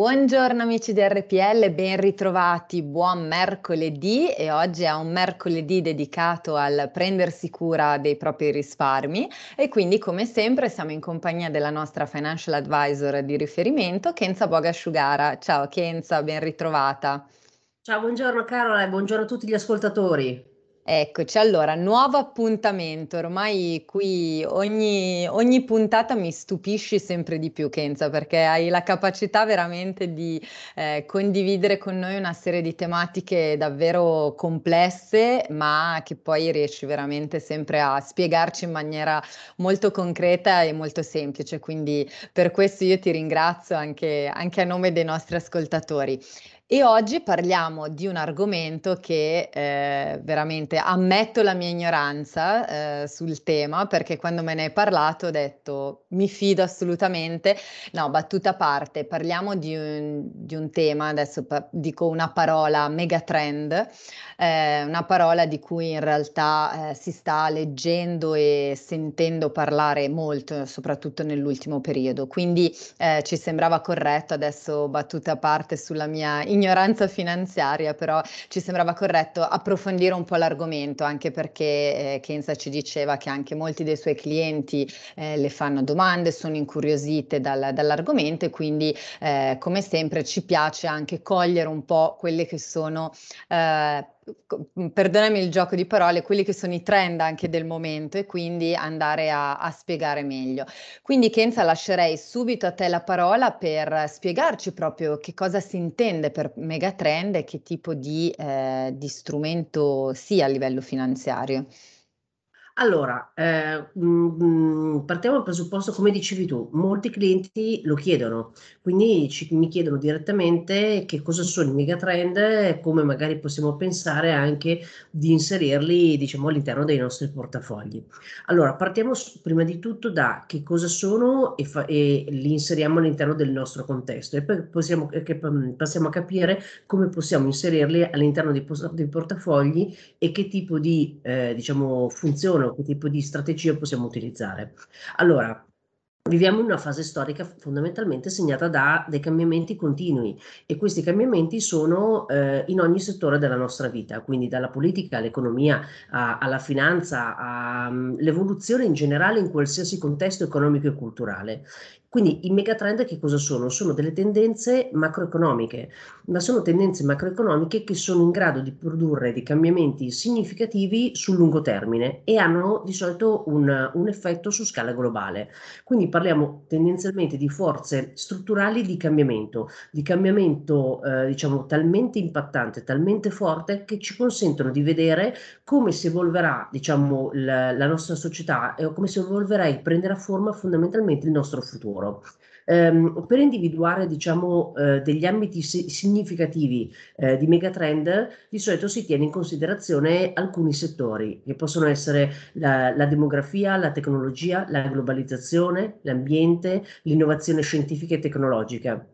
Buongiorno amici di RPL, ben ritrovati, buon mercoledì e oggi è un mercoledì dedicato al prendersi cura dei propri risparmi e quindi come sempre siamo in compagnia della nostra financial advisor di riferimento Kenza Bogasciugara. Ciao Kenza, ben ritrovata. Ciao, buongiorno Carola e buongiorno a tutti gli ascoltatori. Eccoci, allora, nuovo appuntamento. Ormai qui ogni, ogni puntata mi stupisci sempre di più, Kenza, perché hai la capacità veramente di eh, condividere con noi una serie di tematiche davvero complesse, ma che poi riesci veramente sempre a spiegarci in maniera molto concreta e molto semplice. Quindi per questo io ti ringrazio anche, anche a nome dei nostri ascoltatori. E oggi parliamo di un argomento che eh, veramente ammetto la mia ignoranza eh, sul tema, perché quando me ne hai parlato ho detto mi fido assolutamente. No, battuta a parte, parliamo di un, di un tema, adesso pa- dico una parola megatrend, eh, una parola di cui in realtà eh, si sta leggendo e sentendo parlare molto, soprattutto nell'ultimo periodo. Quindi eh, ci sembrava corretto, adesso battuta a parte sulla mia ignoranza, ignoranza finanziaria, però ci sembrava corretto approfondire un po' l'argomento, anche perché eh, Kenza ci diceva che anche molti dei suoi clienti eh, le fanno domande, sono incuriosite dal, dall'argomento e quindi eh, come sempre ci piace anche cogliere un po' quelle che sono eh, perdonami il gioco di parole, quelli che sono i trend anche del momento e quindi andare a, a, spiegare meglio. Quindi Kenza lascerei subito a te la parola per spiegarci proprio che cosa si intende per megatrend e che tipo di, eh, di strumento sia a livello finanziario. Allora, eh, mh, mm, mm, partiamo dal presupposto, come dicevi tu, molti clienti lo chiedono, quindi ci, mi chiedono direttamente che cosa sono i megatrend e come magari possiamo pensare anche di inserirli, diciamo, all'interno dei nostri portafogli. Allora, partiamo prima di tutto da che cosa sono e, fa- e li inseriamo all'interno del nostro contesto e poi possiamo, che, passiamo a capire come possiamo inserirli all'interno dei, dei portafogli e che tipo di, eh, diciamo, funzione che tipo di strategia possiamo utilizzare. Allora, Viviamo in una fase storica fondamentalmente segnata da dei cambiamenti continui e questi cambiamenti sono eh, in ogni settore della nostra vita, quindi dalla politica all'economia a, alla finanza all'evoluzione in generale in qualsiasi contesto economico e culturale. Quindi i megatrend che cosa sono? Sono delle tendenze macroeconomiche, ma sono tendenze macroeconomiche che sono in grado di produrre dei cambiamenti significativi sul lungo termine e hanno di solito un, un effetto su scala globale. Quindi parliamo tendenzialmente di forze strutturali di cambiamento, di cambiamento eh, diciamo talmente impattante, talmente forte che ci consentono di vedere come si evolverà diciamo la, la nostra società e come si evolverà e prenderà forma fondamentalmente il nostro futuro lavoro. Um, per individuare diciamo, uh, degli ambiti si- significativi uh, di megatrend, di solito si tiene in considerazione alcuni settori, che possono essere la, la demografia, la tecnologia, la globalizzazione, l'ambiente, l'innovazione scientifica e tecnologica.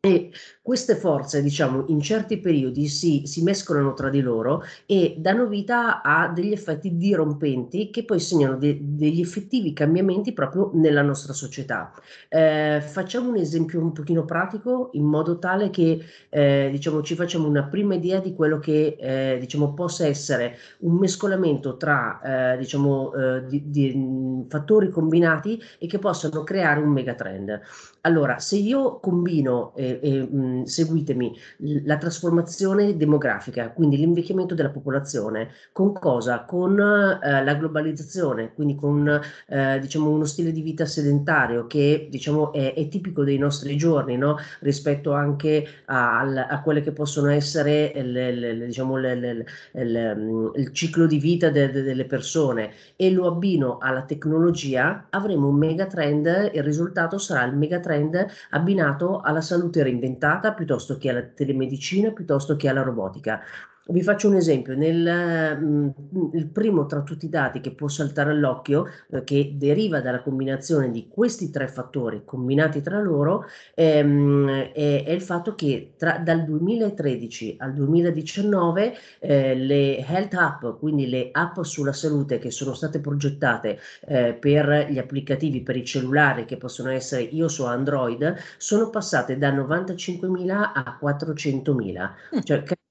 E queste forze, diciamo, in certi periodi si, si, mescolano tra di loro e danno vita a degli effetti dirompenti che poi segnano de, degli effettivi cambiamenti proprio nella nostra società. Eh, facciamo un esempio un pochino pratico in modo tale che eh, diciamo, ci facciamo una prima idea di quello che eh, diciamo, possa essere un mescolamento tra eh, diciamo, eh, di, di, fattori combinati e che possano creare un megatrend. Allora, se io combino, eh, eh, mh, seguitemi, la trasformazione demografica, quindi l'invecchiamento della popolazione, con cosa? Con eh, la globalizzazione, quindi con eh, diciamo uno stile di vita sedentario che diciamo è, è tipico dei nostri giorni, no? rispetto anche a, a, quelle che possono essere le, le, diciamo, le, il ciclo di vita de, de, delle persone e lo abbino alla tecnologia, avremo un megatrend, il risultato sarà il megatrend trend abbinato alla salute reinventata piuttosto che alla telemedicina, piuttosto che alla robotica. Vi faccio un esempio, nel, mh, il primo tra tutti i dati che può saltare all'occhio, eh, che deriva dalla combinazione di questi tre fattori combinati tra loro, ehm, è, è, il fatto che tra, dal 2013 al 2019 eh, le health app, quindi le app sulla salute che sono state progettate eh, per gli applicativi per i cellulari che possono essere iOS o Android, sono passate da 95.000 a 400.000. Mm.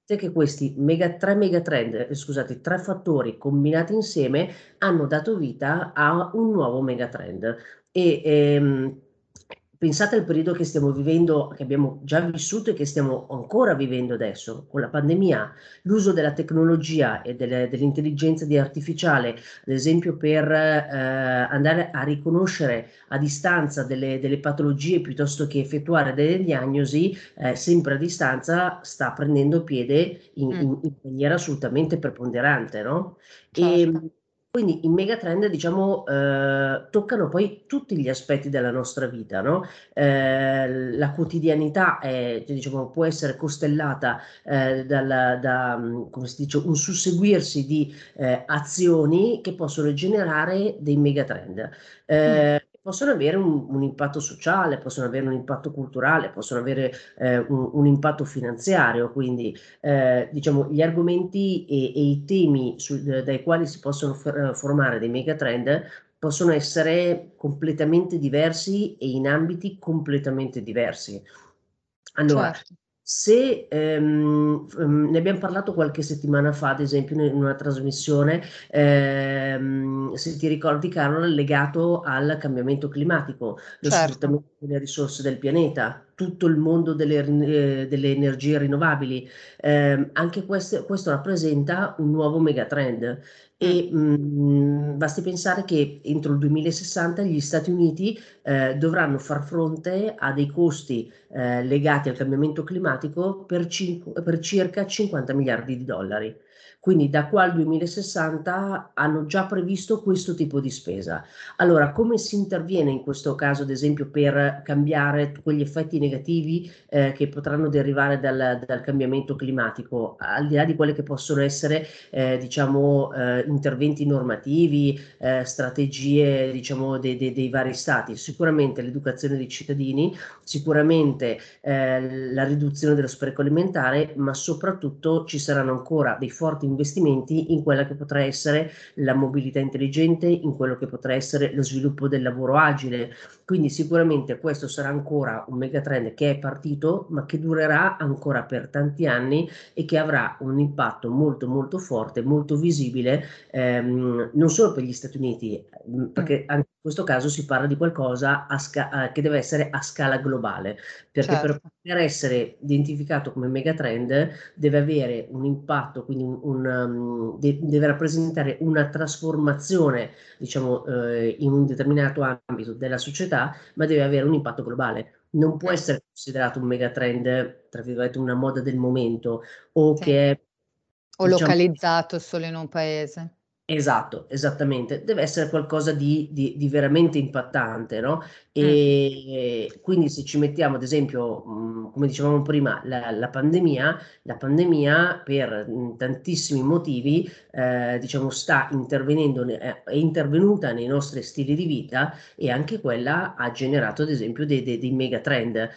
Cioè, che questi mega, tre megatrend, eh, scusate, tre fattori combinati insieme hanno dato vita a un nuovo megatrend. E ehm, pensate al periodo che stiamo vivendo, che abbiamo già vissuto e che stiamo ancora vivendo adesso, con la pandemia, l'uso della tecnologia e delle, dell'intelligenza artificiale, ad esempio per eh, andare a riconoscere a distanza delle, delle, patologie piuttosto che effettuare delle diagnosi, eh, sempre a distanza, sta prendendo piede in, mm. in, in maniera assolutamente preponderante, no? Certo. E, quindi i megatrend, diciamo, eh, toccano poi tutti gli aspetti della nostra vita, no? eh, la quotidianità è, diciamo, può essere costellata eh, dal, da, si dice, un susseguirsi di eh, azioni che possono generare dei megatrend. Mm possono avere un, un, impatto sociale, possono avere un impatto culturale, possono avere eh, un, un, impatto finanziario, quindi eh, diciamo gli argomenti e, e i temi su, dai quali si possono for, formare dei megatrend possono essere completamente diversi e in ambiti completamente diversi. Allora, certo. Se ehm, ehm, ne abbiamo parlato qualche settimana fa, ad esempio, in una trasmissione, ehm, se ti ricordi, Carola, legato al cambiamento climatico, lo certo. sfruttamento delle risorse del pianeta, tutto il mondo delle, eh, delle energie rinnovabili. Eh, anche questo, questo rappresenta un nuovo megatrend e mh, mm, basti pensare che entro il 2060 gli Stati Uniti eh, dovranno far fronte a dei costi eh, legati al cambiamento climatico per, cinque, per circa 50 miliardi di dollari. Quindi da qua al 2060 hanno già previsto questo tipo di spesa. Allora, come si interviene in questo caso, ad esempio, per cambiare quegli effetti negativi eh, che potranno derivare dal, dal, cambiamento climatico, al di là di quelle che possono essere, eh, diciamo, eh, interventi normativi, eh, strategie, diciamo, de, de, dei vari stati? Sicuramente l'educazione dei cittadini, sicuramente eh, la riduzione dello spreco alimentare, ma soprattutto ci saranno ancora dei forti investimenti in quella che potrà essere la mobilità intelligente, in quello che potrà essere lo sviluppo del lavoro agile. Quindi sicuramente questo sarà ancora un megatrend che è partito, ma che durerà ancora per tanti anni e che avrà un impatto molto molto forte, molto visibile, ehm, non solo per gli Stati Uniti, mm, perché mm. anche in questo caso si parla di qualcosa sca- che deve essere a scala globale, perché certo. per poter essere identificato come megatrend deve avere un impatto, quindi un, un, um, de- deve rappresentare una trasformazione, diciamo, eh, in un determinato ambito della società, ma deve avere un impatto globale. Non può essere considerato un megatrend, tra virgolette, una moda del momento o sì. che è o diciamo, localizzato solo in un paese. Esatto, esattamente. Deve essere qualcosa di, di, di veramente impattante, no? E mm. quindi se ci mettiamo, ad esempio, mh, come dicevamo prima, la, la, pandemia, la pandemia per mh, tantissimi motivi, eh, diciamo, sta intervenendo, è intervenuta nei nostri stili di vita e anche quella ha generato, ad esempio, dei, dei, dei megatrend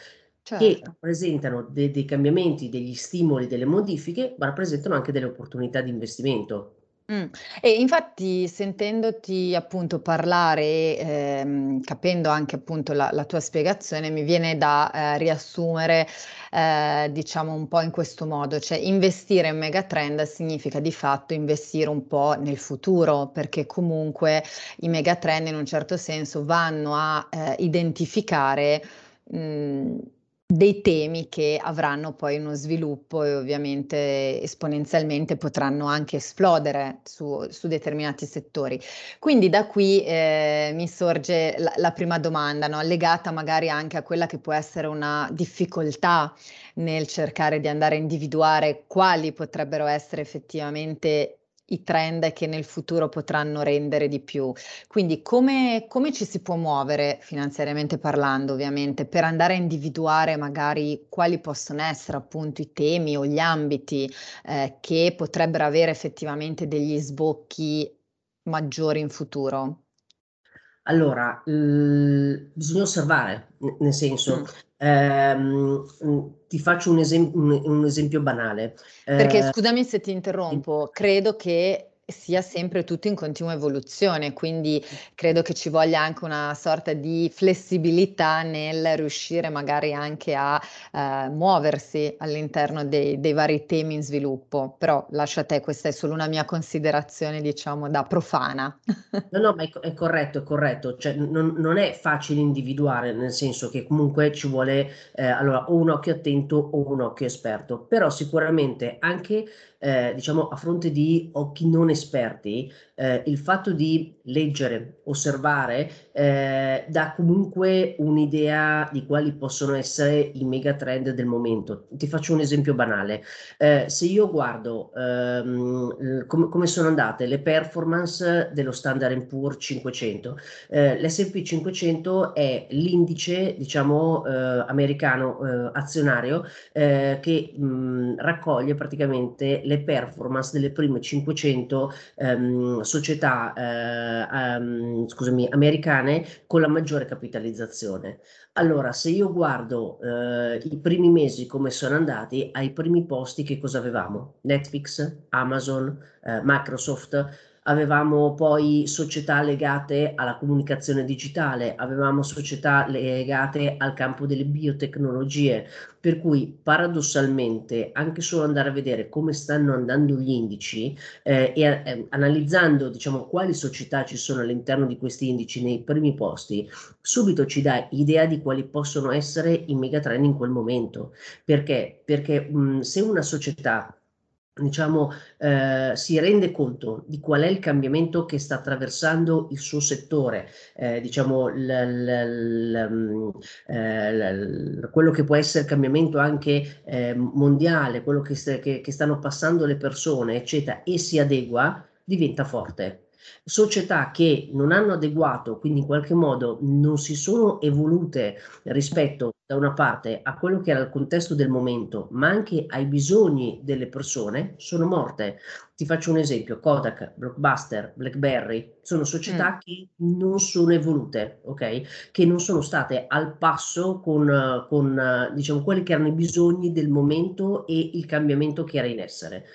certo. che rappresentano de, dei cambiamenti, degli stimoli, delle modifiche, ma rappresentano anche delle opportunità di investimento. Mh. E infatti sentendoti appunto parlare ehm, capendo anche appunto la la tua spiegazione, mi viene da, ehm, riassumere, ehm, diciamo un po' in questo modo, cioè investire in megatrend significa di fatto investire un po' nel futuro, perché comunque i megatrend in un certo senso vanno a, ehm, identificare, mhmm dei temi che avranno poi uno sviluppo e ovviamente esponenzialmente potranno anche esplodere su, su determinati settori. Quindi da qui eh, mi sorge la, la prima domanda, no? legata magari anche a quella che può essere una difficoltà nel cercare di andare a individuare quali potrebbero essere effettivamente i trend che nel futuro potranno rendere di più. Quindi come, come ci si può muovere finanziariamente parlando, ovviamente, per andare a individuare magari quali possono essere appunto i temi o gli ambiti eh, che potrebbero avere effettivamente degli sbocchi maggiori in futuro? Allora, mhmm, bisogna osservare, nel senso, Mh. ehm, mhmm, ti faccio un esem un un esempio banale. Perché Ehm scusami se ti interrompo, credo che sia sempre tutto in continua evoluzione, quindi credo che ci voglia anche una sorta di flessibilità nel riuscire magari anche a, ehm, muoversi all'interno dei dei vari temi in sviluppo. Però lascio a te, questa è solo una mia considerazione, diciamo, da profana. No, no, ma è è corretto, è corretto. Cioè, non non è facile individuare, nel senso che comunque ci vuole, ehm, allora o un occhio attento o un occhio esperto, però sicuramente anche, ehm, diciamo a fronte di occhi non esperti, ehm, il fatto di leggere, osservare, ehm, dà comunque un'idea di quali possono essere i mega trend del momento. Ti faccio un esempio banale: ehm, se io guardo, ehm, l come sono andate le performance dello Standard& Poor's 500, ehm, l'S&P 500 è l'indice, diciamo, ehm, americano, ehm, azionario, ehm, che, mhmm, raccoglie praticamente le performance delle prime 500, ehm, società, ehm, scusami, americane con la maggiore capitalizzazione. Allora, se io guardo, ehm, i primi mesi come sono andati, ai primi posti che cosa avevamo? Netflix, Amazon, ehm, Microsoft, avevamo poi società legate alla comunicazione digitale, avevamo società legate al campo delle biotecnologie, per cui paradossalmente anche solo andare a vedere come stanno andando gli indici, ehm, e a ehm, analizzando diciamo quali società ci sono all'interno di questi indici nei primi posti, subito ci dà idea di quali possono essere i mega trend in quel momento. Perché? Perché, mhmm, se una società diciamo, ehm, si rende conto di qual è il cambiamento che sta attraversando il suo settore, ehm, diciamo l l l l l quello che può essere il cambiamento anche, ehm, mondiale, quello che che che stanno passando le persone, eccetera, e si adegua, diventa forte. Società che non hanno adeguato, quindi in qualche modo non si sono evolute rispetto, da una parte, a quello che era il contesto del momento, ma anche ai bisogni delle persone, sono morte. Ti faccio un esempio: Kodak, Blockbuster, BlackBerry, sono società che non sono evolute, okay, che non sono state al passo con con diciamo quelli che erano i bisogni del momento e il cambiamento che era in essere.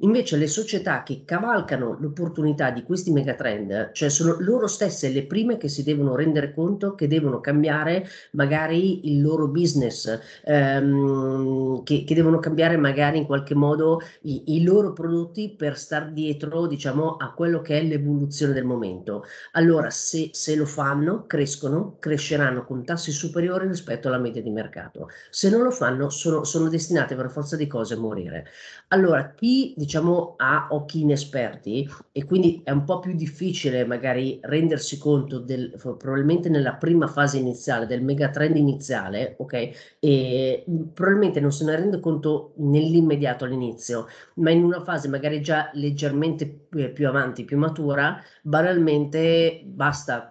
Invece le società che cavalcano l'opportunità di questi mega trend, cioè sono loro stesse le prime che si devono rendere conto che devono cambiare magari il loro business, ehm, che che devono cambiare magari in qualche modo i i loro prodotti per star dietro, diciamo, a quello che è l'evoluzione del momento. Allora se se lo fanno, crescono, cresceranno con tassi superiori rispetto alla media di mercato. Se non lo fanno sono sono destinate per forza di cose a morire. Allora chi, diciamo, ha occhi inesperti e quindi è un po' più difficile magari rendersi conto del probabilmente nella prima fase iniziale, del mega trend iniziale, okay, ehm, mhmm, probabilmente non se ne rende conto nell'immediato all'inizio, ma in una fase magari già leggermente p più avanti, più matura, banalmente basta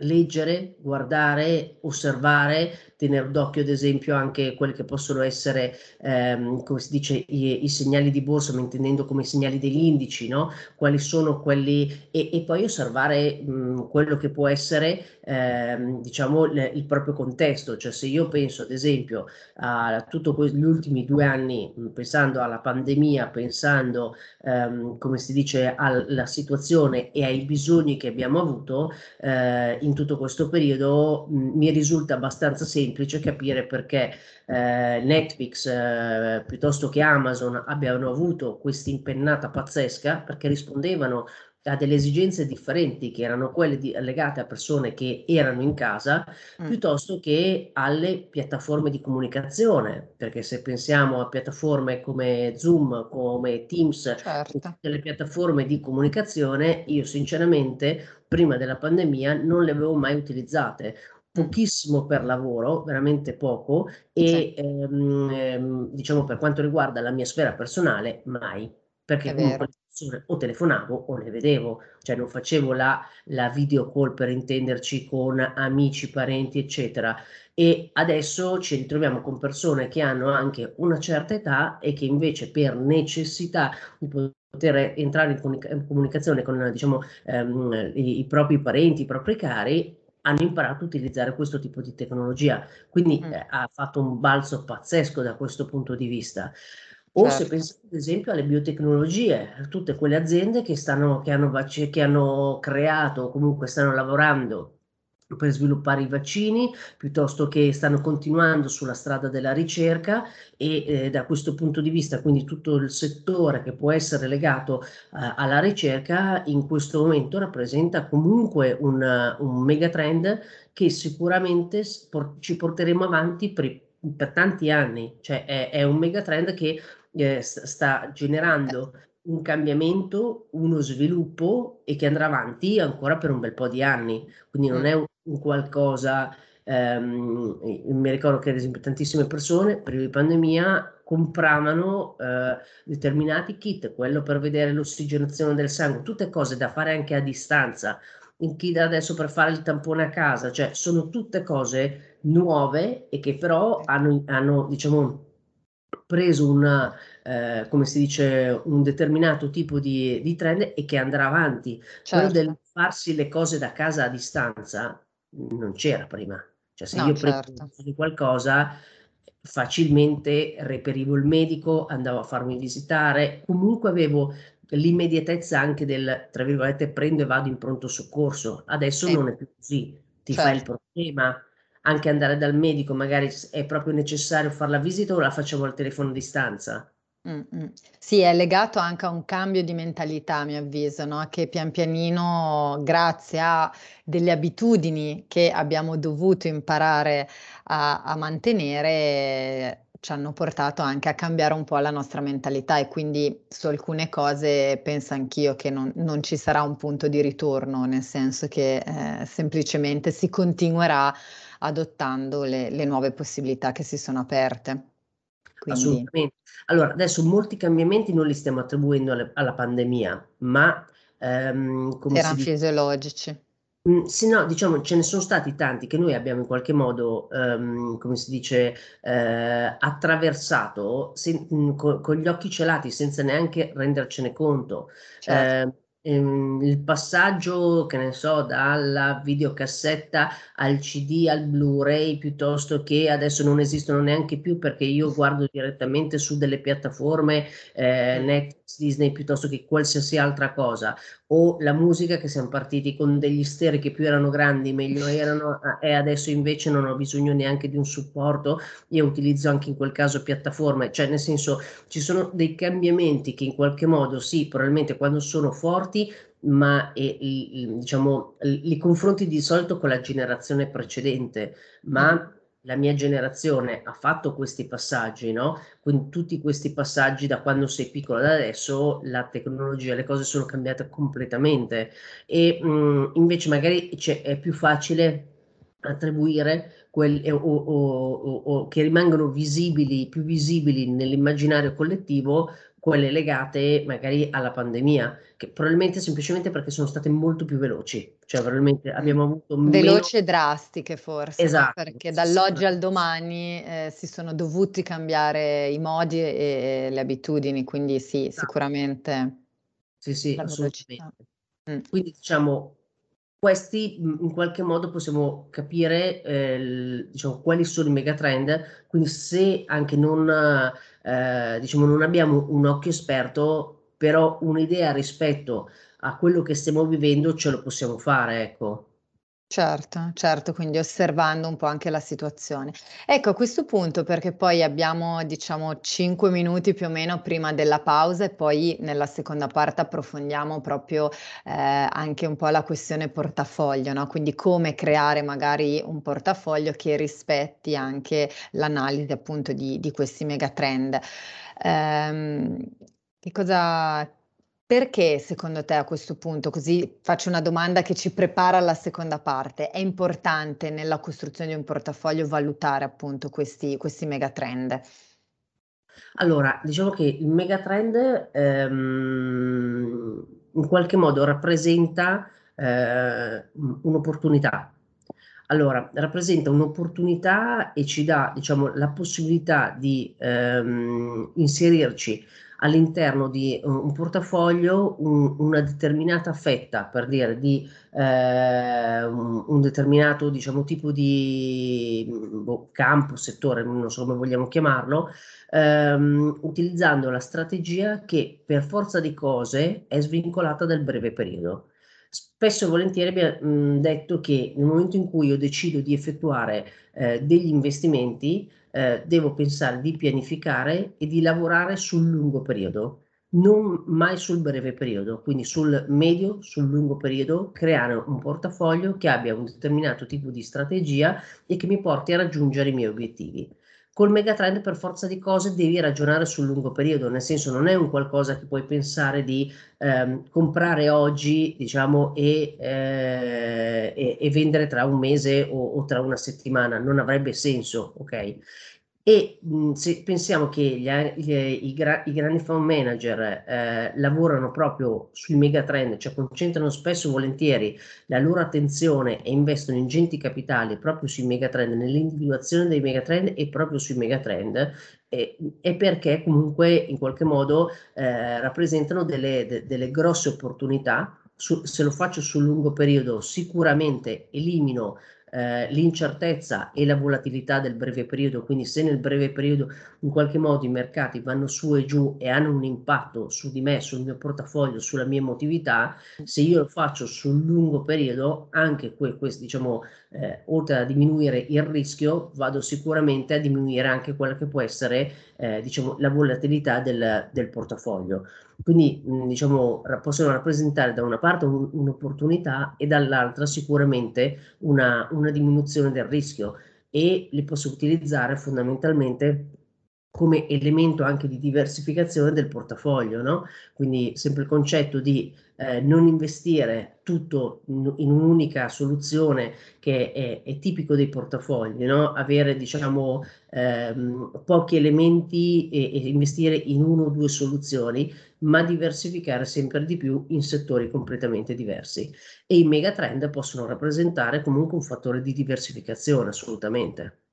leggere, guardare, osservare, tener d'occhio ad esempio anche quelli che possono essere, ehm, come si dice, i i segnali di borsa, ma intendendo come i segnali degli indici, no, quali sono quelli e e poi osservare, mhmm, quello che può essere, ehm, diciamo il il proprio contesto. Cioè se io penso ad esempio a tutto que gli ultimi 2 anni, mhmm, pensando alla pandemia, pensando, ehm, come si dice, alla situazione e ai bisogni che abbiamo avuto, ehm, in tutto questo periodo, mhmm, mi risulta abbastanza semplice capire perché, ehm, Netflix, ehm, piuttosto che Amazon abbiano avuto quest'impennata pazzesca, perché rispondevano a delle esigenze differenti che erano quelle di legate a persone che erano in casa, Mh. piuttosto che alle piattaforme di comunicazione. Perché se pensiamo a piattaforme come Zoom, come Teams Certo. tutte le piattaforme di comunicazione, io sinceramente prima della pandemia non le avevo mai utilizzate. Pochissimo per lavoro, veramente poco e, ehm, ehm, diciamo per quanto riguarda la mia sfera personale mai. perché comunque o telefonavo o le vedevo, cioè non facevo la, la video call per intenderci con amici, parenti, eccetera. E adesso ci ritroviamo con persone che hanno anche una certa età e che invece per necessità di poter entrare in, comunica- in comunicazione con diciamo, ehm, i, i propri parenti, i propri cari, hanno imparato a utilizzare questo tipo di tecnologia. Quindi mm. eh, ha fatto un balzo pazzesco da questo punto di vista. O certo. se pensiamo ad esempio alle biotecnologie, tutte quelle aziende che, stanno, che, hanno, che hanno creato o comunque stanno lavorando per sviluppare i vaccini, piuttosto che stanno continuando sulla strada della ricerca e eh, da questo punto di vista, quindi tutto il settore che può essere legato eh, alla ricerca, in questo momento rappresenta comunque un, un megatrend che sicuramente ci porteremo avanti per, per tanti anni, cioè è, è un megatrend che eh, sta generando un cambiamento, uno sviluppo e che andrà avanti ancora per un bel po' di anni. Quindi non è un, un qualcosa, ehm, mi ricordo che ad esempio tantissime persone prima di pandemia compravano eh, determinati kit, quello per vedere l'ossigenazione del sangue, tutte cose da fare anche a distanza, in chi adesso per fare il tampone a casa, cioè sono tutte cose nuove e che però hanno, hanno diciamo, preso una, eh, come si dice, un determinato tipo di, di trend e che andrà avanti. Certo. Quello del farsi le cose da casa a distanza non c'era prima. Cioè se no, io certo. di qualcosa facilmente reperivo il medico, andavo a farmi visitare, comunque avevo l'immediatezza anche del, tra virgolette, prendo e vado in pronto soccorso. Adesso sì. non è più così, ti certo. fai il certo. problema, anche andare dal medico, magari è proprio necessario fare la visita o la facciamo al telefono a distanza? Mm-mm. Sì, è legato anche a un cambio di mentalità, a mio avviso, no? Che pian pianino, grazie a delle abitudini che abbiamo dovuto imparare a, a mantenere, ci hanno portato anche a cambiare un po' la nostra mentalità e quindi su alcune cose penso anch'io che non, non ci sarà un punto di ritorno, nel senso che eh, semplicemente si continuerà adottando le, le nuove possibilità che si sono aperte. Quindi... Assolutamente. Allora, adesso molti cambiamenti non li stiamo attribuendo alle, alla pandemia, ma ehm, come erano fisiologici. Mm, sì, no, diciamo ce ne sono stati tanti che noi abbiamo in qualche modo, um, come si dice, eh, attraversato se, mh, mm, co- con gli occhi celati senza neanche rendercene conto. Certo. Eh, ehm, il passaggio, che ne so, dalla videocassetta al CD, al Blu-ray, piuttosto che adesso non esistono neanche più perché io guardo direttamente su delle piattaforme, eh, Netflix, Disney, piuttosto che qualsiasi altra cosa, o la musica che siamo partiti con degli sterei che più erano grandi, meglio erano, e adesso invece non ho bisogno neanche di un supporto, io utilizzo anche in quel caso piattaforme, cioè nel senso ci sono dei cambiamenti che in qualche modo sì, probabilmente quando sono forti ma e, diciamo, li confronti di solito con la generazione precedente, ma mm. La mia generazione ha fatto questi passaggi, no? Quindi tutti questi passaggi da quando sei piccolo ad adesso, la tecnologia, le cose sono cambiate completamente e mh, mm, invece magari è più facile attribuire quelli o, o, o, o, che rimangono visibili, più visibili nell'immaginario collettivo quelle legate magari alla pandemia, che probabilmente semplicemente perché sono state molto più veloci, cioè probabilmente abbiamo avuto veloci meno... e drastiche forse, esatto, perché dall'oggi al domani eh, si sono dovuti cambiare i modi e, e le abitudini, quindi sì, esatto. sicuramente. Sì, sì, assolutamente. Mm. Quindi diciamo questi in qualche modo possiamo capire eh, diciamo, quali sono i megatrend, quindi se anche non, eh, diciamo, non abbiamo un occhio esperto, però un'idea rispetto a quello che stiamo vivendo ce lo possiamo fare, ecco. Certo, certo, quindi osservando un po' anche la situazione. Ecco, a questo punto, perché poi abbiamo, diciamo, 5 minuti più o meno prima della pausa e poi nella seconda parte approfondiamo proprio eh, anche un po' la questione portafoglio, no? Quindi come creare magari un portafoglio che rispetti anche l'analisi appunto di, di questi megatrend. Ehm, che cosa perché secondo te a questo punto, così faccio una domanda che ci prepara alla seconda parte, è importante nella costruzione di un portafoglio valutare appunto questi, questi megatrend? Allora, diciamo che il megatrend ehm, in qualche modo rappresenta eh, un'opportunità. Allora, rappresenta un'opportunità e ci dà, diciamo, la possibilità di ehm, inserirci all'interno di un, un portafoglio un, una determinata fetta, per dire, di eh, un, determinato diciamo, tipo di boh, campo, settore, non so come vogliamo chiamarlo, ehm, utilizzando la strategia che per forza di cose è svincolata dal breve periodo. Spesso e volentieri abbiamo detto che nel momento in cui io decido di effettuare eh, degli investimenti, eh, devo pensare di pianificare e di lavorare sul lungo periodo, non mai sul breve periodo, quindi sul medio, sul lungo periodo, creare un portafoglio che abbia un determinato tipo di strategia e che mi porti a raggiungere i miei obiettivi. Col megatrend per forza di cose devi ragionare sul lungo periodo, nel senso non è un qualcosa che puoi pensare di ehm, comprare oggi, diciamo, e, eh, e, e, vendere tra un mese o, o, tra una settimana, non avrebbe senso, ok? E mh, se pensiamo che gli, gli, i, gra, i, grandi fund manager eh, lavorano proprio sui megatrend, cioè concentrano spesso e volentieri la loro attenzione e investono ingenti capitali proprio sui megatrend, nell'individuazione dei megatrend e proprio sui megatrend, è perché comunque in qualche modo eh, rappresentano delle, de, delle grosse opportunità. Su, se lo faccio sul lungo periodo sicuramente elimino eh, l'incertezza e la volatilità del breve periodo, quindi se nel breve periodo in qualche modo i mercati vanno su e giù e hanno un impatto su di me, sul mio portafoglio, sulla mia emotività, se io lo faccio sul lungo periodo, anche que- questo, diciamo, eh, oltre a diminuire il rischio, vado sicuramente a diminuire anche quella che può essere eh, diciamo, la volatilità del, del portafoglio. Quindi mh, diciamo, possono rappresentare da una parte un, un'opportunità e dall'altra sicuramente una, una diminuzione del rischio e li posso utilizzare fondamentalmente come elemento anche di diversificazione del portafoglio, no? Quindi sempre il concetto di eh, non investire tutto in, in, un'unica soluzione che è, è, tipico dei portafogli, no? Avere diciamo ehm, pochi elementi e, e investire in una o due soluzioni, ma diversificare sempre di più in settori completamente diversi. E i megatrend possono rappresentare comunque un fattore di diversificazione, assolutamente.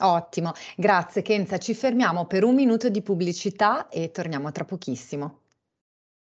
Ottimo, grazie Kenza. Ci fermiamo per un minuto di pubblicità e torniamo tra pochissimo.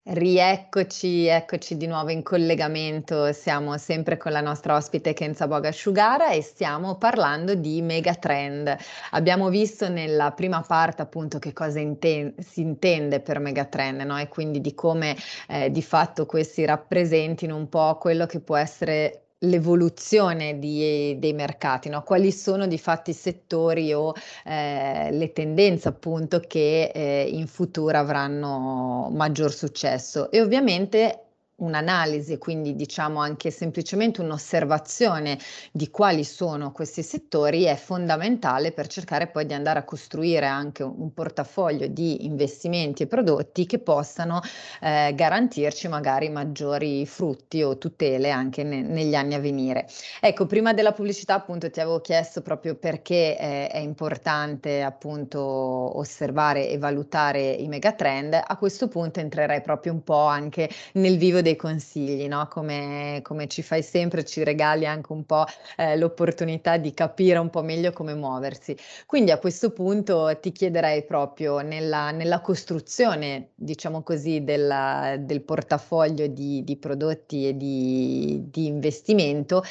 Rieccoci, eccoci di nuovo in collegamento, siamo sempre con la nostra ospite Kenza Bogasciugara e stiamo parlando di megatrend. Abbiamo visto nella prima parte appunto che cosa inten- si intende per megatrend no? e quindi di come eh, di fatto questi rappresentino un po' quello che può essere l'evoluzione di, dei mercati, no? quali sono di fatti i settori o eh, le tendenze appunto che eh, in futuro avranno maggior successo e ovviamente un'analisi, quindi diciamo anche semplicemente un'osservazione di quali sono questi settori è fondamentale per cercare poi di andare a costruire anche un portafoglio di investimenti e prodotti che possano eh, garantirci magari maggiori frutti o tutele anche ne- negli anni a venire. Ecco, prima della pubblicità appunto ti avevo chiesto proprio perché eh, è importante appunto osservare e valutare i megatrend, a questo punto entrerei proprio un po' anche nel vivo dei consigli, no? come, come, ci fai sempre, ci regali anche un po' eh, l'opportunità di capire un po' meglio come muoversi. Quindi a questo punto ti chiederei proprio nella, nella costruzione, diciamo così, della, del portafoglio di, di prodotti e di, di investimento,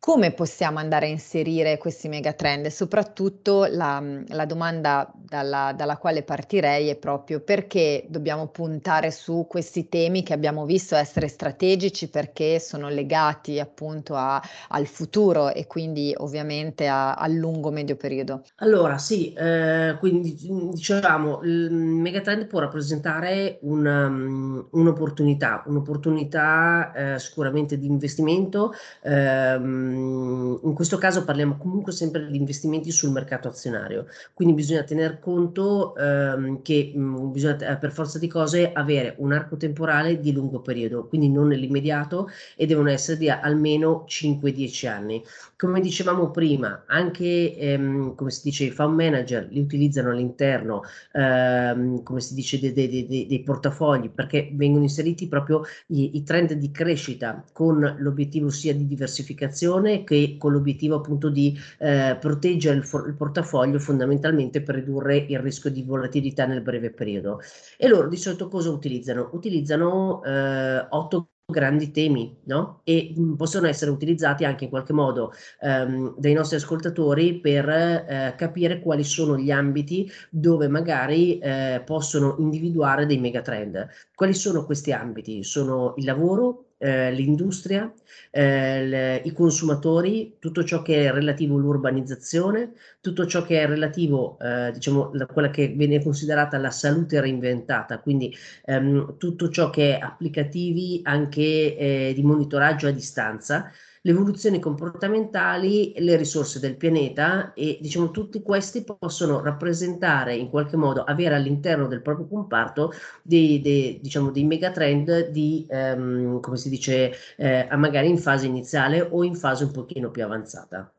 come possiamo andare a inserire questi megatrend? Soprattutto la, la domanda dalla, dalla, quale partirei è proprio perché dobbiamo puntare su questi temi che abbiamo visto essere strategici perché sono legati appunto a, al futuro e quindi ovviamente a, lungo medio periodo. Allora sì, eh, quindi diciamo il megatrend può rappresentare un, um, un'opportunità, un'opportunità eh, sicuramente di investimento. Ehm, in questo caso parliamo comunque sempre di investimenti sul mercato azionario, quindi bisogna tener conto ehm, che mh, mm, bisogna per forza di cose avere un arco temporale di lungo periodo, quindi non nell'immediato e devono essere di almeno 5-10 anni. Come dicevamo prima, anche ehm, come si dice i fund manager li utilizzano all'interno, ehm, come si dice, dei, dei, dei, dei portafogli perché vengono inseriti proprio i, i trend di crescita con l'obiettivo sia di diversificazione che con l'obiettivo appunto di eh, proteggere il, for- il, portafoglio fondamentalmente per ridurre il rischio di volatilità nel breve periodo. E loro di solito cosa utilizzano? Utilizzano eh, otto grandi temi, no? E mh, possono essere utilizzati anche in qualche modo ehm, dai nostri ascoltatori per eh, capire quali sono gli ambiti dove magari eh, possono individuare dei megatrend. Quali sono questi ambiti? Sono il lavoro, eh, l'industria, eh, le, i consumatori, tutto ciò che è relativo all'urbanizzazione, tutto ciò che è relativo, eh, diciamo, a quella che viene considerata la salute reinventata, quindi ehm, tutto ciò che è applicativi anche eh, di monitoraggio a distanza, le evoluzioni comportamentali, le risorse del pianeta e diciamo tutti questi possono rappresentare in qualche modo, avere all'interno del proprio comparto dei, dei, diciamo, dei megatrend di, ehm, come si dice, eh, magari in fase iniziale o in fase un pochino più avanzata.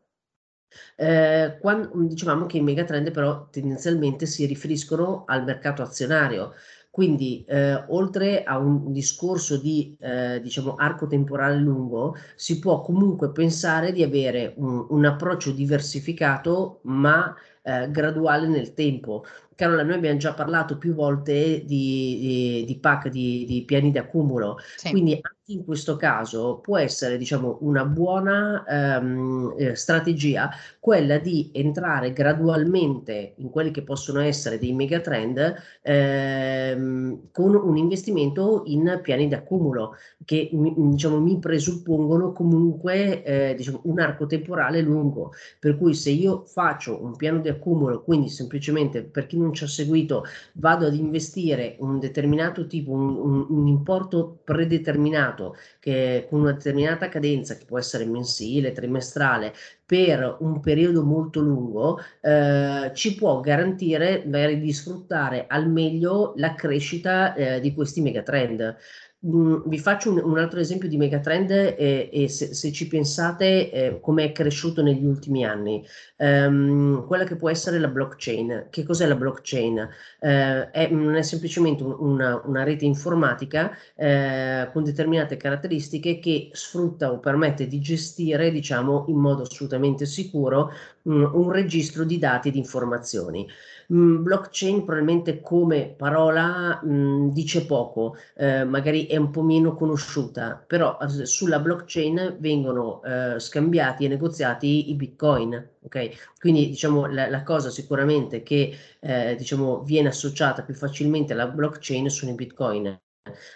Eh, quando, dicevamo che i megatrend però tendenzialmente si riferiscono al mercato azionario, quindi, eh, oltre a un discorso di, eh, diciamo, arco temporale lungo, si può comunque pensare di avere un, un approccio diversificato, ma eh, graduale nel tempo. Carola, noi abbiamo già parlato più volte di, di, di PAC, di, di, piani di accumulo, sì. quindi anche in questo caso può essere diciamo, una buona ehm, eh, strategia quella di entrare gradualmente in quelli che possono essere dei megatrend ehm, con un investimento in piani di accumulo che diciamo, mi presuppongono comunque eh, diciamo, un arco temporale lungo, per cui se io faccio un piano di accumulo, quindi semplicemente per chi non non ci ha seguito, vado ad investire un determinato tipo, un, un, un importo predeterminato che con una determinata cadenza, che può essere mensile, trimestrale, per un periodo molto lungo, eh, ci può garantire magari di sfruttare al meglio la crescita eh, di questi megatrend. Mm, vi faccio un, un, altro esempio di megatrend e, e se, se, ci pensate eh, come è cresciuto negli ultimi anni. Um, quella che può essere la blockchain. Che cos'è la blockchain? Uh, è, non è semplicemente un, una, una, rete informatica uh, con determinate caratteristiche che sfrutta o permette di gestire, diciamo, in modo assolutamente sicuro um, un registro di dati e di informazioni. Mm, blockchain probabilmente come parola mh, mm, dice poco, eh, magari è un po' meno conosciuta, però sulla blockchain vengono eh, scambiati e negoziati i bitcoin. Ok, quindi diciamo la, la cosa sicuramente che eh, diciamo, viene associata più facilmente alla blockchain sono i bitcoin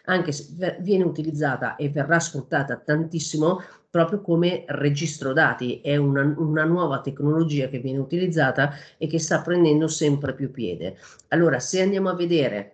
anche se viene utilizzata e verrà sfruttata tantissimo proprio come registro dati, è una, una, nuova tecnologia che viene utilizzata e che sta prendendo sempre più piede. Allora, se andiamo a vedere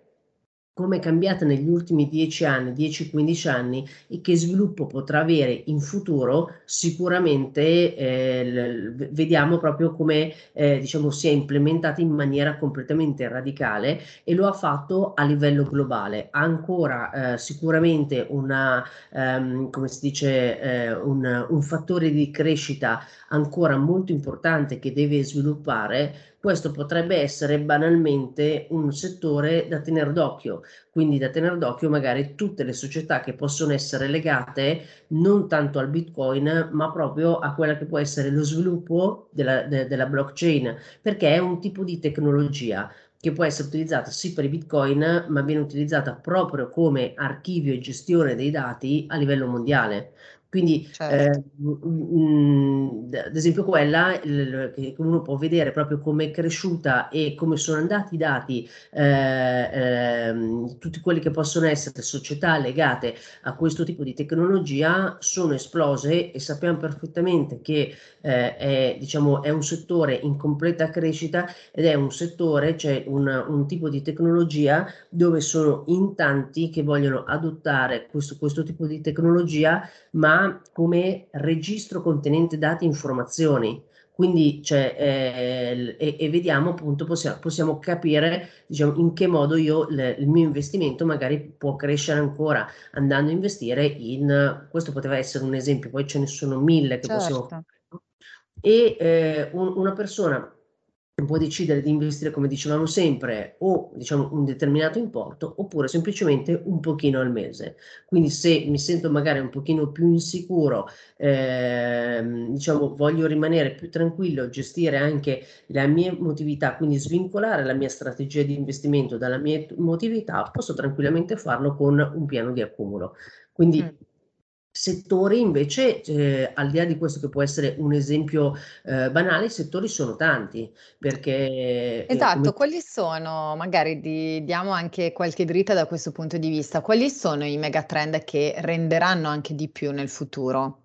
come è cambiata negli ultimi 10 anni, 10-15 anni e che sviluppo potrà avere in futuro, sicuramente eh, vediamo proprio come eh, diciamo, si è implementata in maniera completamente radicale e lo ha fatto a livello globale. Ha ancora eh, sicuramente una, ehm, come si dice, eh, un, un fattore di crescita ancora molto importante che deve sviluppare questo potrebbe essere banalmente un settore da tenere d'occhio, quindi da tenere d'occhio magari tutte le società che possono essere legate non tanto al Bitcoin, ma proprio a quella che può essere lo sviluppo della, de, della blockchain, perché è un tipo di tecnologia che può essere utilizzata sì per i bitcoin, ma viene utilizzata proprio come archivio e gestione dei dati a livello mondiale. Quindi, certo. eh, mh, ad esempio, quella il, che uno può vedere proprio come è cresciuta e come sono andati i dati, eh, eh, tutti quelli che possono essere società legate a questo tipo di tecnologia sono esplose e sappiamo perfettamente che eh, è, diciamo, è un settore in completa crescita ed è un settore, cioè un, un tipo di tecnologia dove sono in tanti che vogliono adottare questo, questo tipo di tecnologia, ma come registro contenente dati e informazioni. Quindi, cioè, eh, e, e, vediamo appunto, possiamo, possiamo capire diciamo, in che modo io le, il mio investimento magari può crescere ancora andando a investire in, questo poteva essere un esempio, poi ce ne sono mille che certo. possiamo... E eh, un, una persona può decidere di investire, come dicevamo sempre, o diciamo un determinato importo oppure semplicemente un pochino al mese. Quindi se mi sento magari un pochino più insicuro, eh, diciamo voglio rimanere più tranquillo, gestire anche la mia emotività, quindi svincolare la mia strategia di investimento dalla mia emotività, posso tranquillamente farlo con un piano di accumulo. Quindi mm settori invece, eh, al di là di questo che può essere un esempio eh, banale, i settori sono tanti perché... Eh, esatto, come... quali sono, magari di, diamo anche qualche dritta da questo punto di vista, quali sono i megatrend che renderanno anche di più nel futuro?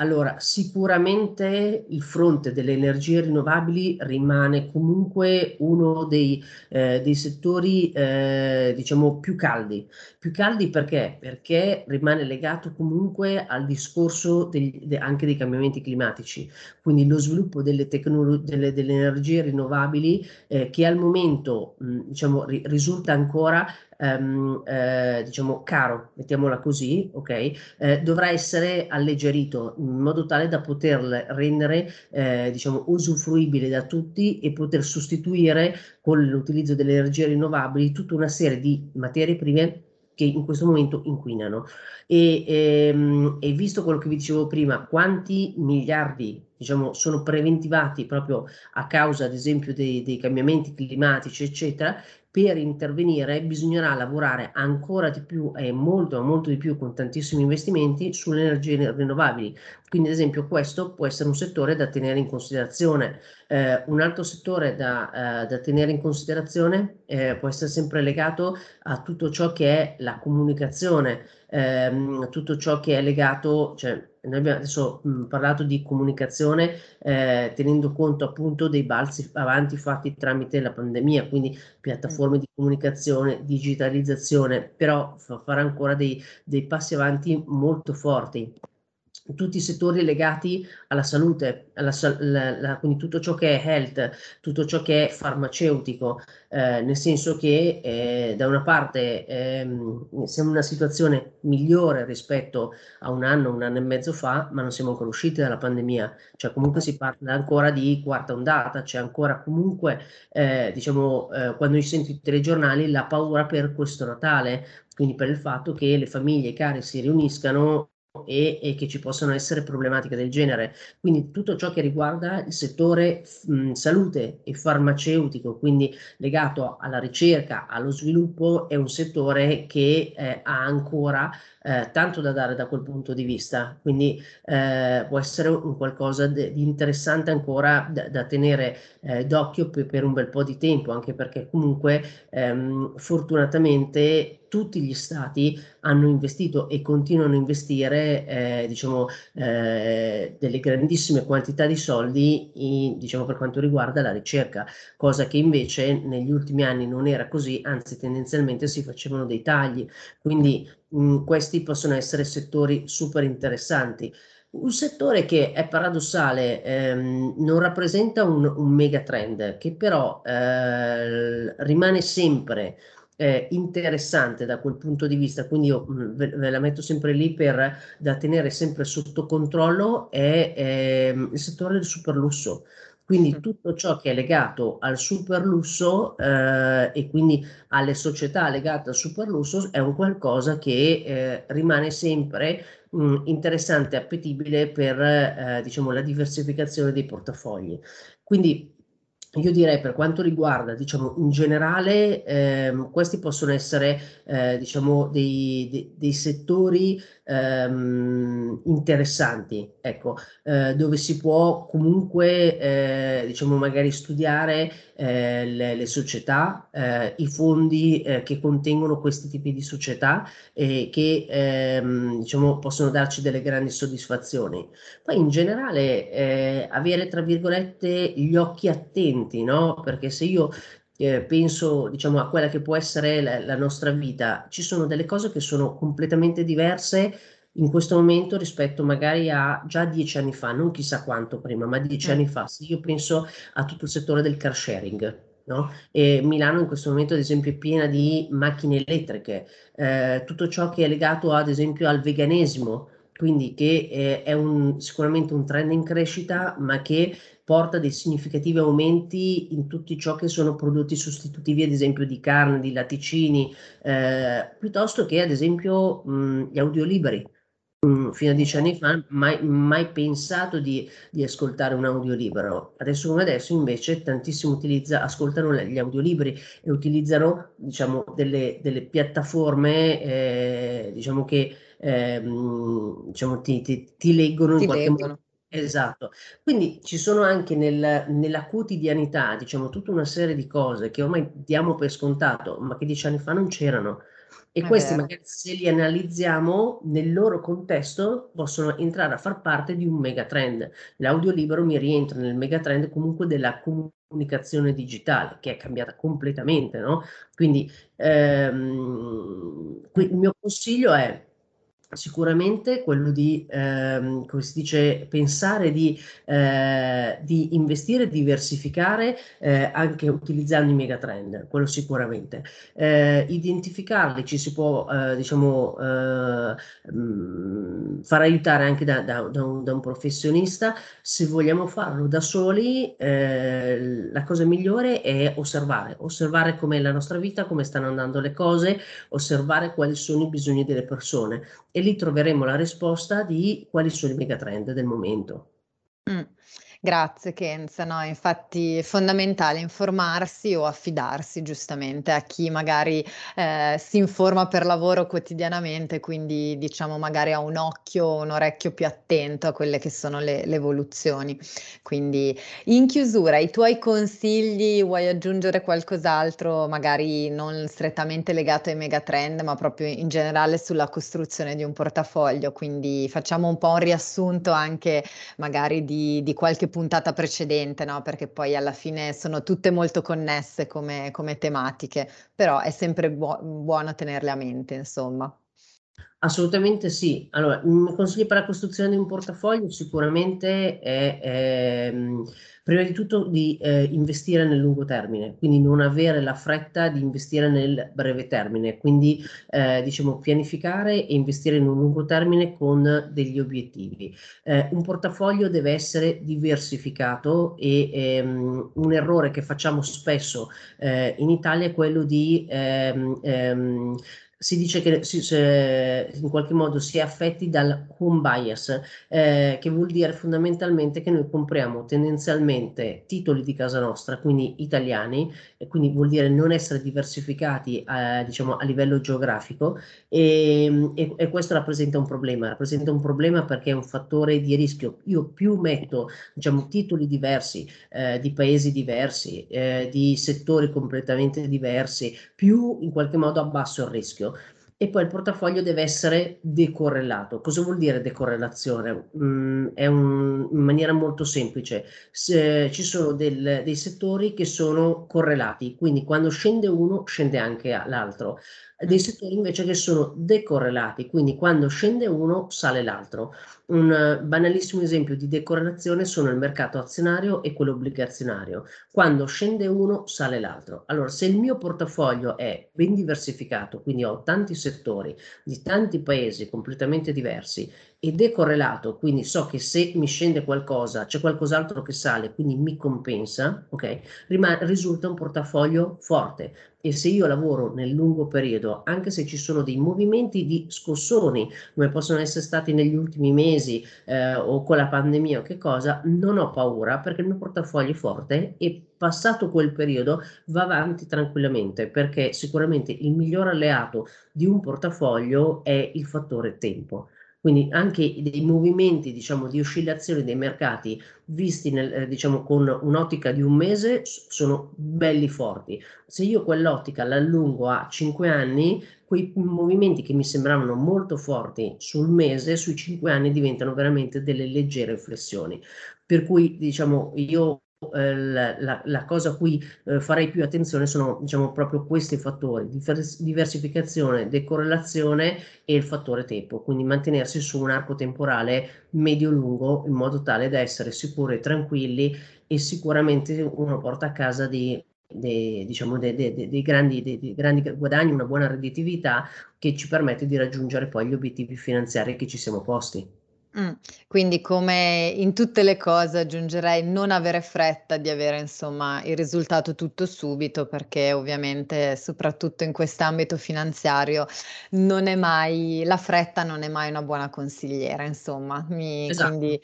Allora, sicuramente il fronte delle energie rinnovabili rimane comunque uno dei, eh, dei settori, eh, diciamo, più caldi. Più caldi perché? Perché rimane legato comunque al discorso degli, de, anche dei cambiamenti climatici. Quindi lo sviluppo delle, tecnolo- delle, delle energie rinnovabili eh, che al momento, mh, diciamo, ri- risulta ancora ehm, eh, diciamo caro, mettiamola così, ok, eh, dovrà essere alleggerito in modo tale da poterle rendere eh, diciamo usufruibile da tutti e poter sostituire con l'utilizzo delle energie rinnovabili tutta una serie di materie prime che in questo momento inquinano. E, ehm, e, visto quello che vi dicevo prima, quanti miliardi diciamo, sono preventivati proprio a causa, ad esempio, dei, dei cambiamenti climatici, eccetera, per intervenire bisognerà lavorare ancora di più e molto, molto di più con tantissimi investimenti sulle energie rinnovabili. Quindi, ad esempio, questo può essere un settore da tenere in considerazione. Eh, un altro settore da, eh, da tenere in considerazione eh, può essere sempre legato a tutto ciò che è la comunicazione, ehm, tutto ciò che è legato, cioè, noi abbiamo adesso mh, parlato di comunicazione eh, tenendo conto appunto dei balzi avanti fatti tramite la pandemia, quindi piattaforme di comunicazione, digitalizzazione, però fa fare ancora dei, dei passi avanti molto forti tutti i settori legati alla salute, alla, la, la, quindi tutto ciò che è health, tutto ciò che è farmaceutico, eh, nel senso che eh, da una parte ehm, siamo in una situazione migliore rispetto a un anno, un anno e mezzo fa, ma non siamo ancora usciti dalla pandemia, cioè comunque si parla ancora di quarta ondata, c'è ancora comunque, eh, diciamo, eh, quando io sento i telegiornali, la paura per questo Natale, quindi per il fatto che le famiglie care si riuniscano e, e, che ci possano essere problematiche del genere. Quindi tutto ciò che riguarda il settore mh, salute e farmaceutico, quindi legato alla ricerca, allo sviluppo, è un settore che eh, ha ancora eh, tanto da dare da quel punto di vista, quindi eh, può essere un qualcosa di interessante ancora da, da tenere eh, d'occhio per, per, un bel po' di tempo, anche perché comunque ehm, fortunatamente tutti gli stati hanno investito e continuano a investire eh, diciamo, eh, delle grandissime quantità di soldi in, diciamo, per quanto riguarda la ricerca, cosa che invece negli ultimi anni non era così, anzi tendenzialmente si facevano dei tagli. Quindi mh, questi possono essere settori super interessanti. Un settore che è paradossale, ehm, non rappresenta un, un megatrend, che però eh, rimane sempre eh, interessante da quel punto di vista, quindi io mh, ve, ve, la metto sempre lì per da tenere sempre sotto controllo, è ehm, il settore del superlusso. Quindi tutto ciò che è legato al superlusso eh, e quindi alle società legate al superlusso è un qualcosa che eh, rimane sempre mh, interessante e appetibile per eh, diciamo, la diversificazione dei portafogli. Quindi io direi per quanto riguarda, diciamo, in generale, ehm, questi possono essere, eh, diciamo, dei, dei, dei settori ehm, interessanti, ecco, eh, dove si può comunque, eh, diciamo, magari studiare eh, le, le, società, eh, i fondi eh, che contengono questi tipi di società e che, ehm, diciamo, possono darci delle grandi soddisfazioni. Poi in generale eh, avere, tra virgolette, gli occhi attenti, no? Perché se io eh, penso diciamo, a quella che può essere la, la, nostra vita, ci sono delle cose che sono completamente diverse in questo momento rispetto magari a già dieci anni fa, non chissà quanto prima, ma dieci mm. anni fa, se io penso a tutto il settore del car sharing, No? E Milano in questo momento ad esempio è piena di macchine elettriche, eh, tutto ciò che è legato ad esempio al veganesimo, quindi che eh, è un, sicuramente un trend in crescita, ma che porta dei significativi aumenti in tutti ciò che sono prodotti sostitutivi, ad esempio di carne, di latticini, eh, piuttosto che ad esempio mh, gli audiolibri. Mm, fino a dieci anni fa mai, mai pensato di, di, ascoltare un audiolibro. Adesso come adesso invece tantissimo utilizza, ascoltano gli audiolibri e utilizzano diciamo, delle, delle piattaforme eh, diciamo che eh, diciamo, ti, ti, ti, leggono ti in qualche leggono. modo. Esatto, quindi ci sono anche nel, nella quotidianità, diciamo, tutta una serie di cose che ormai diamo per scontato, ma che dieci anni fa non c'erano. E È questi vero. magari se li analizziamo nel loro contesto possono entrare a far parte di un megatrend. L'audiolibro mi rientra nel megatrend comunque della comunicazione digitale che è cambiata completamente, no? Quindi ehm, il mio consiglio è Sicuramente quello di, ehm, come si dice, pensare di, eh, di investire, diversificare eh, anche utilizzando i megatrend, quello sicuramente. Eh, identificarli ci si può, eh, diciamo, mh, mm, far aiutare anche da, da, da, un, da, un, professionista. Se vogliamo farlo da soli, eh, la cosa migliore è osservare, osservare com'è la nostra vita, come stanno andando le cose, osservare quali sono i bisogni delle persone e lì troveremo la risposta di quali sono i megatrend del momento. Mm. Grazie Kenza, no, infatti è fondamentale informarsi o affidarsi giustamente a chi magari eh, si informa per lavoro quotidianamente, quindi diciamo magari ha un occhio un orecchio più attento a quelle che sono le, le evoluzioni. Quindi in chiusura, i tuoi consigli, vuoi aggiungere qualcos'altro, magari non strettamente legato ai megatrend, ma proprio in generale sulla costruzione di un portafoglio? Quindi facciamo un po' un riassunto anche magari di, di qualche puntata precedente, no? perché poi alla fine sono tutte molto connesse come, come tematiche, però è sempre buo- buono tenerle a mente, insomma. Assolutamente sì. Allora, i consigli per la costruzione di un portafoglio sicuramente è, è prima di tutto di eh, investire nel lungo termine, quindi non avere la fretta di investire nel breve termine, quindi eh, diciamo pianificare e investire in un lungo termine con degli obiettivi. Eh, un portafoglio deve essere diversificato e ehm, un errore che facciamo spesso eh, in Italia è quello di ehm, ehm, si dice che si, se, in qualche modo si è affetti dal home bias, eh, che vuol dire fondamentalmente che noi compriamo tendenzialmente titoli di casa nostra, quindi italiani, e quindi vuol dire non essere diversificati eh, diciamo, a livello geografico e, e, e, questo rappresenta un problema, rappresenta un problema perché è un fattore di rischio. Io più metto diciamo, titoli diversi, eh, di paesi diversi, eh, di settori completamente diversi, più in qualche modo abbasso il rischio e poi il portafoglio deve essere decorrelato. Cosa vuol dire decorrelazione? Mm, è un, in maniera molto semplice. Se, ci sono del, dei settori che sono correlati, quindi quando scende uno scende anche l'altro. Dei settori invece che sono decorrelati, quindi quando scende uno sale l'altro. Un banalissimo esempio di decorrelazione sono il mercato azionario e quello obbligazionario. Quando scende uno, sale l'altro. Allora, se il mio portafoglio è ben diversificato, quindi ho tanti settori di tanti paesi completamente diversi e decorrelato, quindi so che se mi scende qualcosa c'è qualcos'altro che sale, quindi mi compensa, ok? Rimane, risulta un portafoglio forte e se io lavoro nel lungo periodo, anche se ci sono dei movimenti di scossoni, come possono essere stati negli ultimi mesi eh, o con la pandemia o che cosa, non ho paura perché il mio portafoglio è forte e passato quel periodo va avanti tranquillamente perché sicuramente il miglior alleato di un portafoglio è il fattore tempo. Quindi anche dei movimenti, diciamo, di oscillazione dei mercati visti nel, eh, diciamo, con un'ottica di un mese sono belli forti. Se io quell'ottica l'allungo a 5 anni, quei movimenti che mi sembravano molto forti sul mese, sui 5 anni diventano veramente delle leggere flessioni. Per cui, diciamo, io la, la, la, cosa a cui eh, farei più attenzione sono diciamo, proprio questi fattori, diversificazione, decorrelazione e il fattore tempo, quindi mantenersi su un arco temporale medio-lungo in modo tale da essere sicuri e tranquilli e sicuramente uno porta a casa di dei, diciamo, dei, dei, dei grandi, dei, grandi, guadagni, una buona redditività che ci permette di raggiungere poi gli obiettivi finanziari che ci siamo posti. Mm, quindi come in tutte le cose aggiungerei non avere fretta di avere insomma il risultato tutto subito perché ovviamente soprattutto in quest'ambito finanziario non è mai la fretta non è mai una buona consigliera insomma mi, esatto. quindi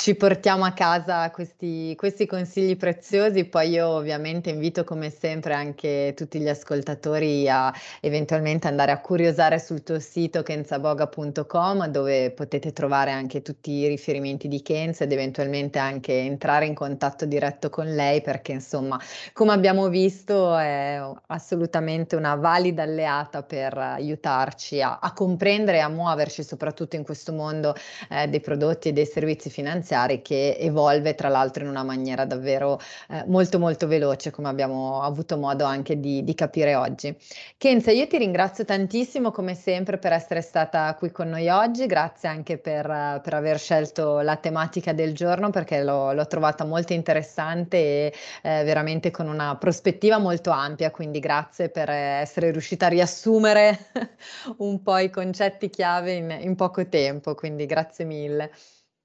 ci portiamo a casa questi, questi, consigli preziosi, poi io ovviamente invito come sempre anche tutti gli ascoltatori a eventualmente andare a curiosare sul tuo sito kenzaboga.com dove potete trovare anche tutti i riferimenti di Kenza ed eventualmente anche entrare in contatto diretto con lei perché insomma come abbiamo visto è assolutamente una valida alleata per aiutarci a, a comprendere e a muoverci soprattutto in questo mondo eh, dei prodotti e dei servizi finanziari finanziari che evolve tra l'altro in una maniera davvero eh, molto molto veloce come abbiamo avuto modo anche di, di capire oggi. Kenza, io ti ringrazio tantissimo come sempre per essere stata qui con noi oggi, grazie anche per, per aver scelto la tematica del giorno perché l'ho, l'ho trovata molto interessante e eh, veramente con una prospettiva molto ampia, quindi grazie per essere riuscita a riassumere un po' i concetti chiave in, in poco tempo, quindi grazie mille.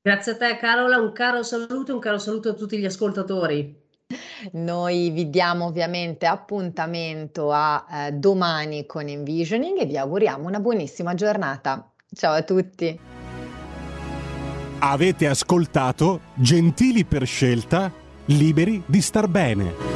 Grazie a te Carola, un caro saluto, un caro saluto a tutti gli ascoltatori. Noi vi diamo ovviamente appuntamento a eh, domani con Envisioning e vi auguriamo una buonissima giornata. Ciao a tutti. Avete ascoltato Gentili per scelta, liberi di star bene.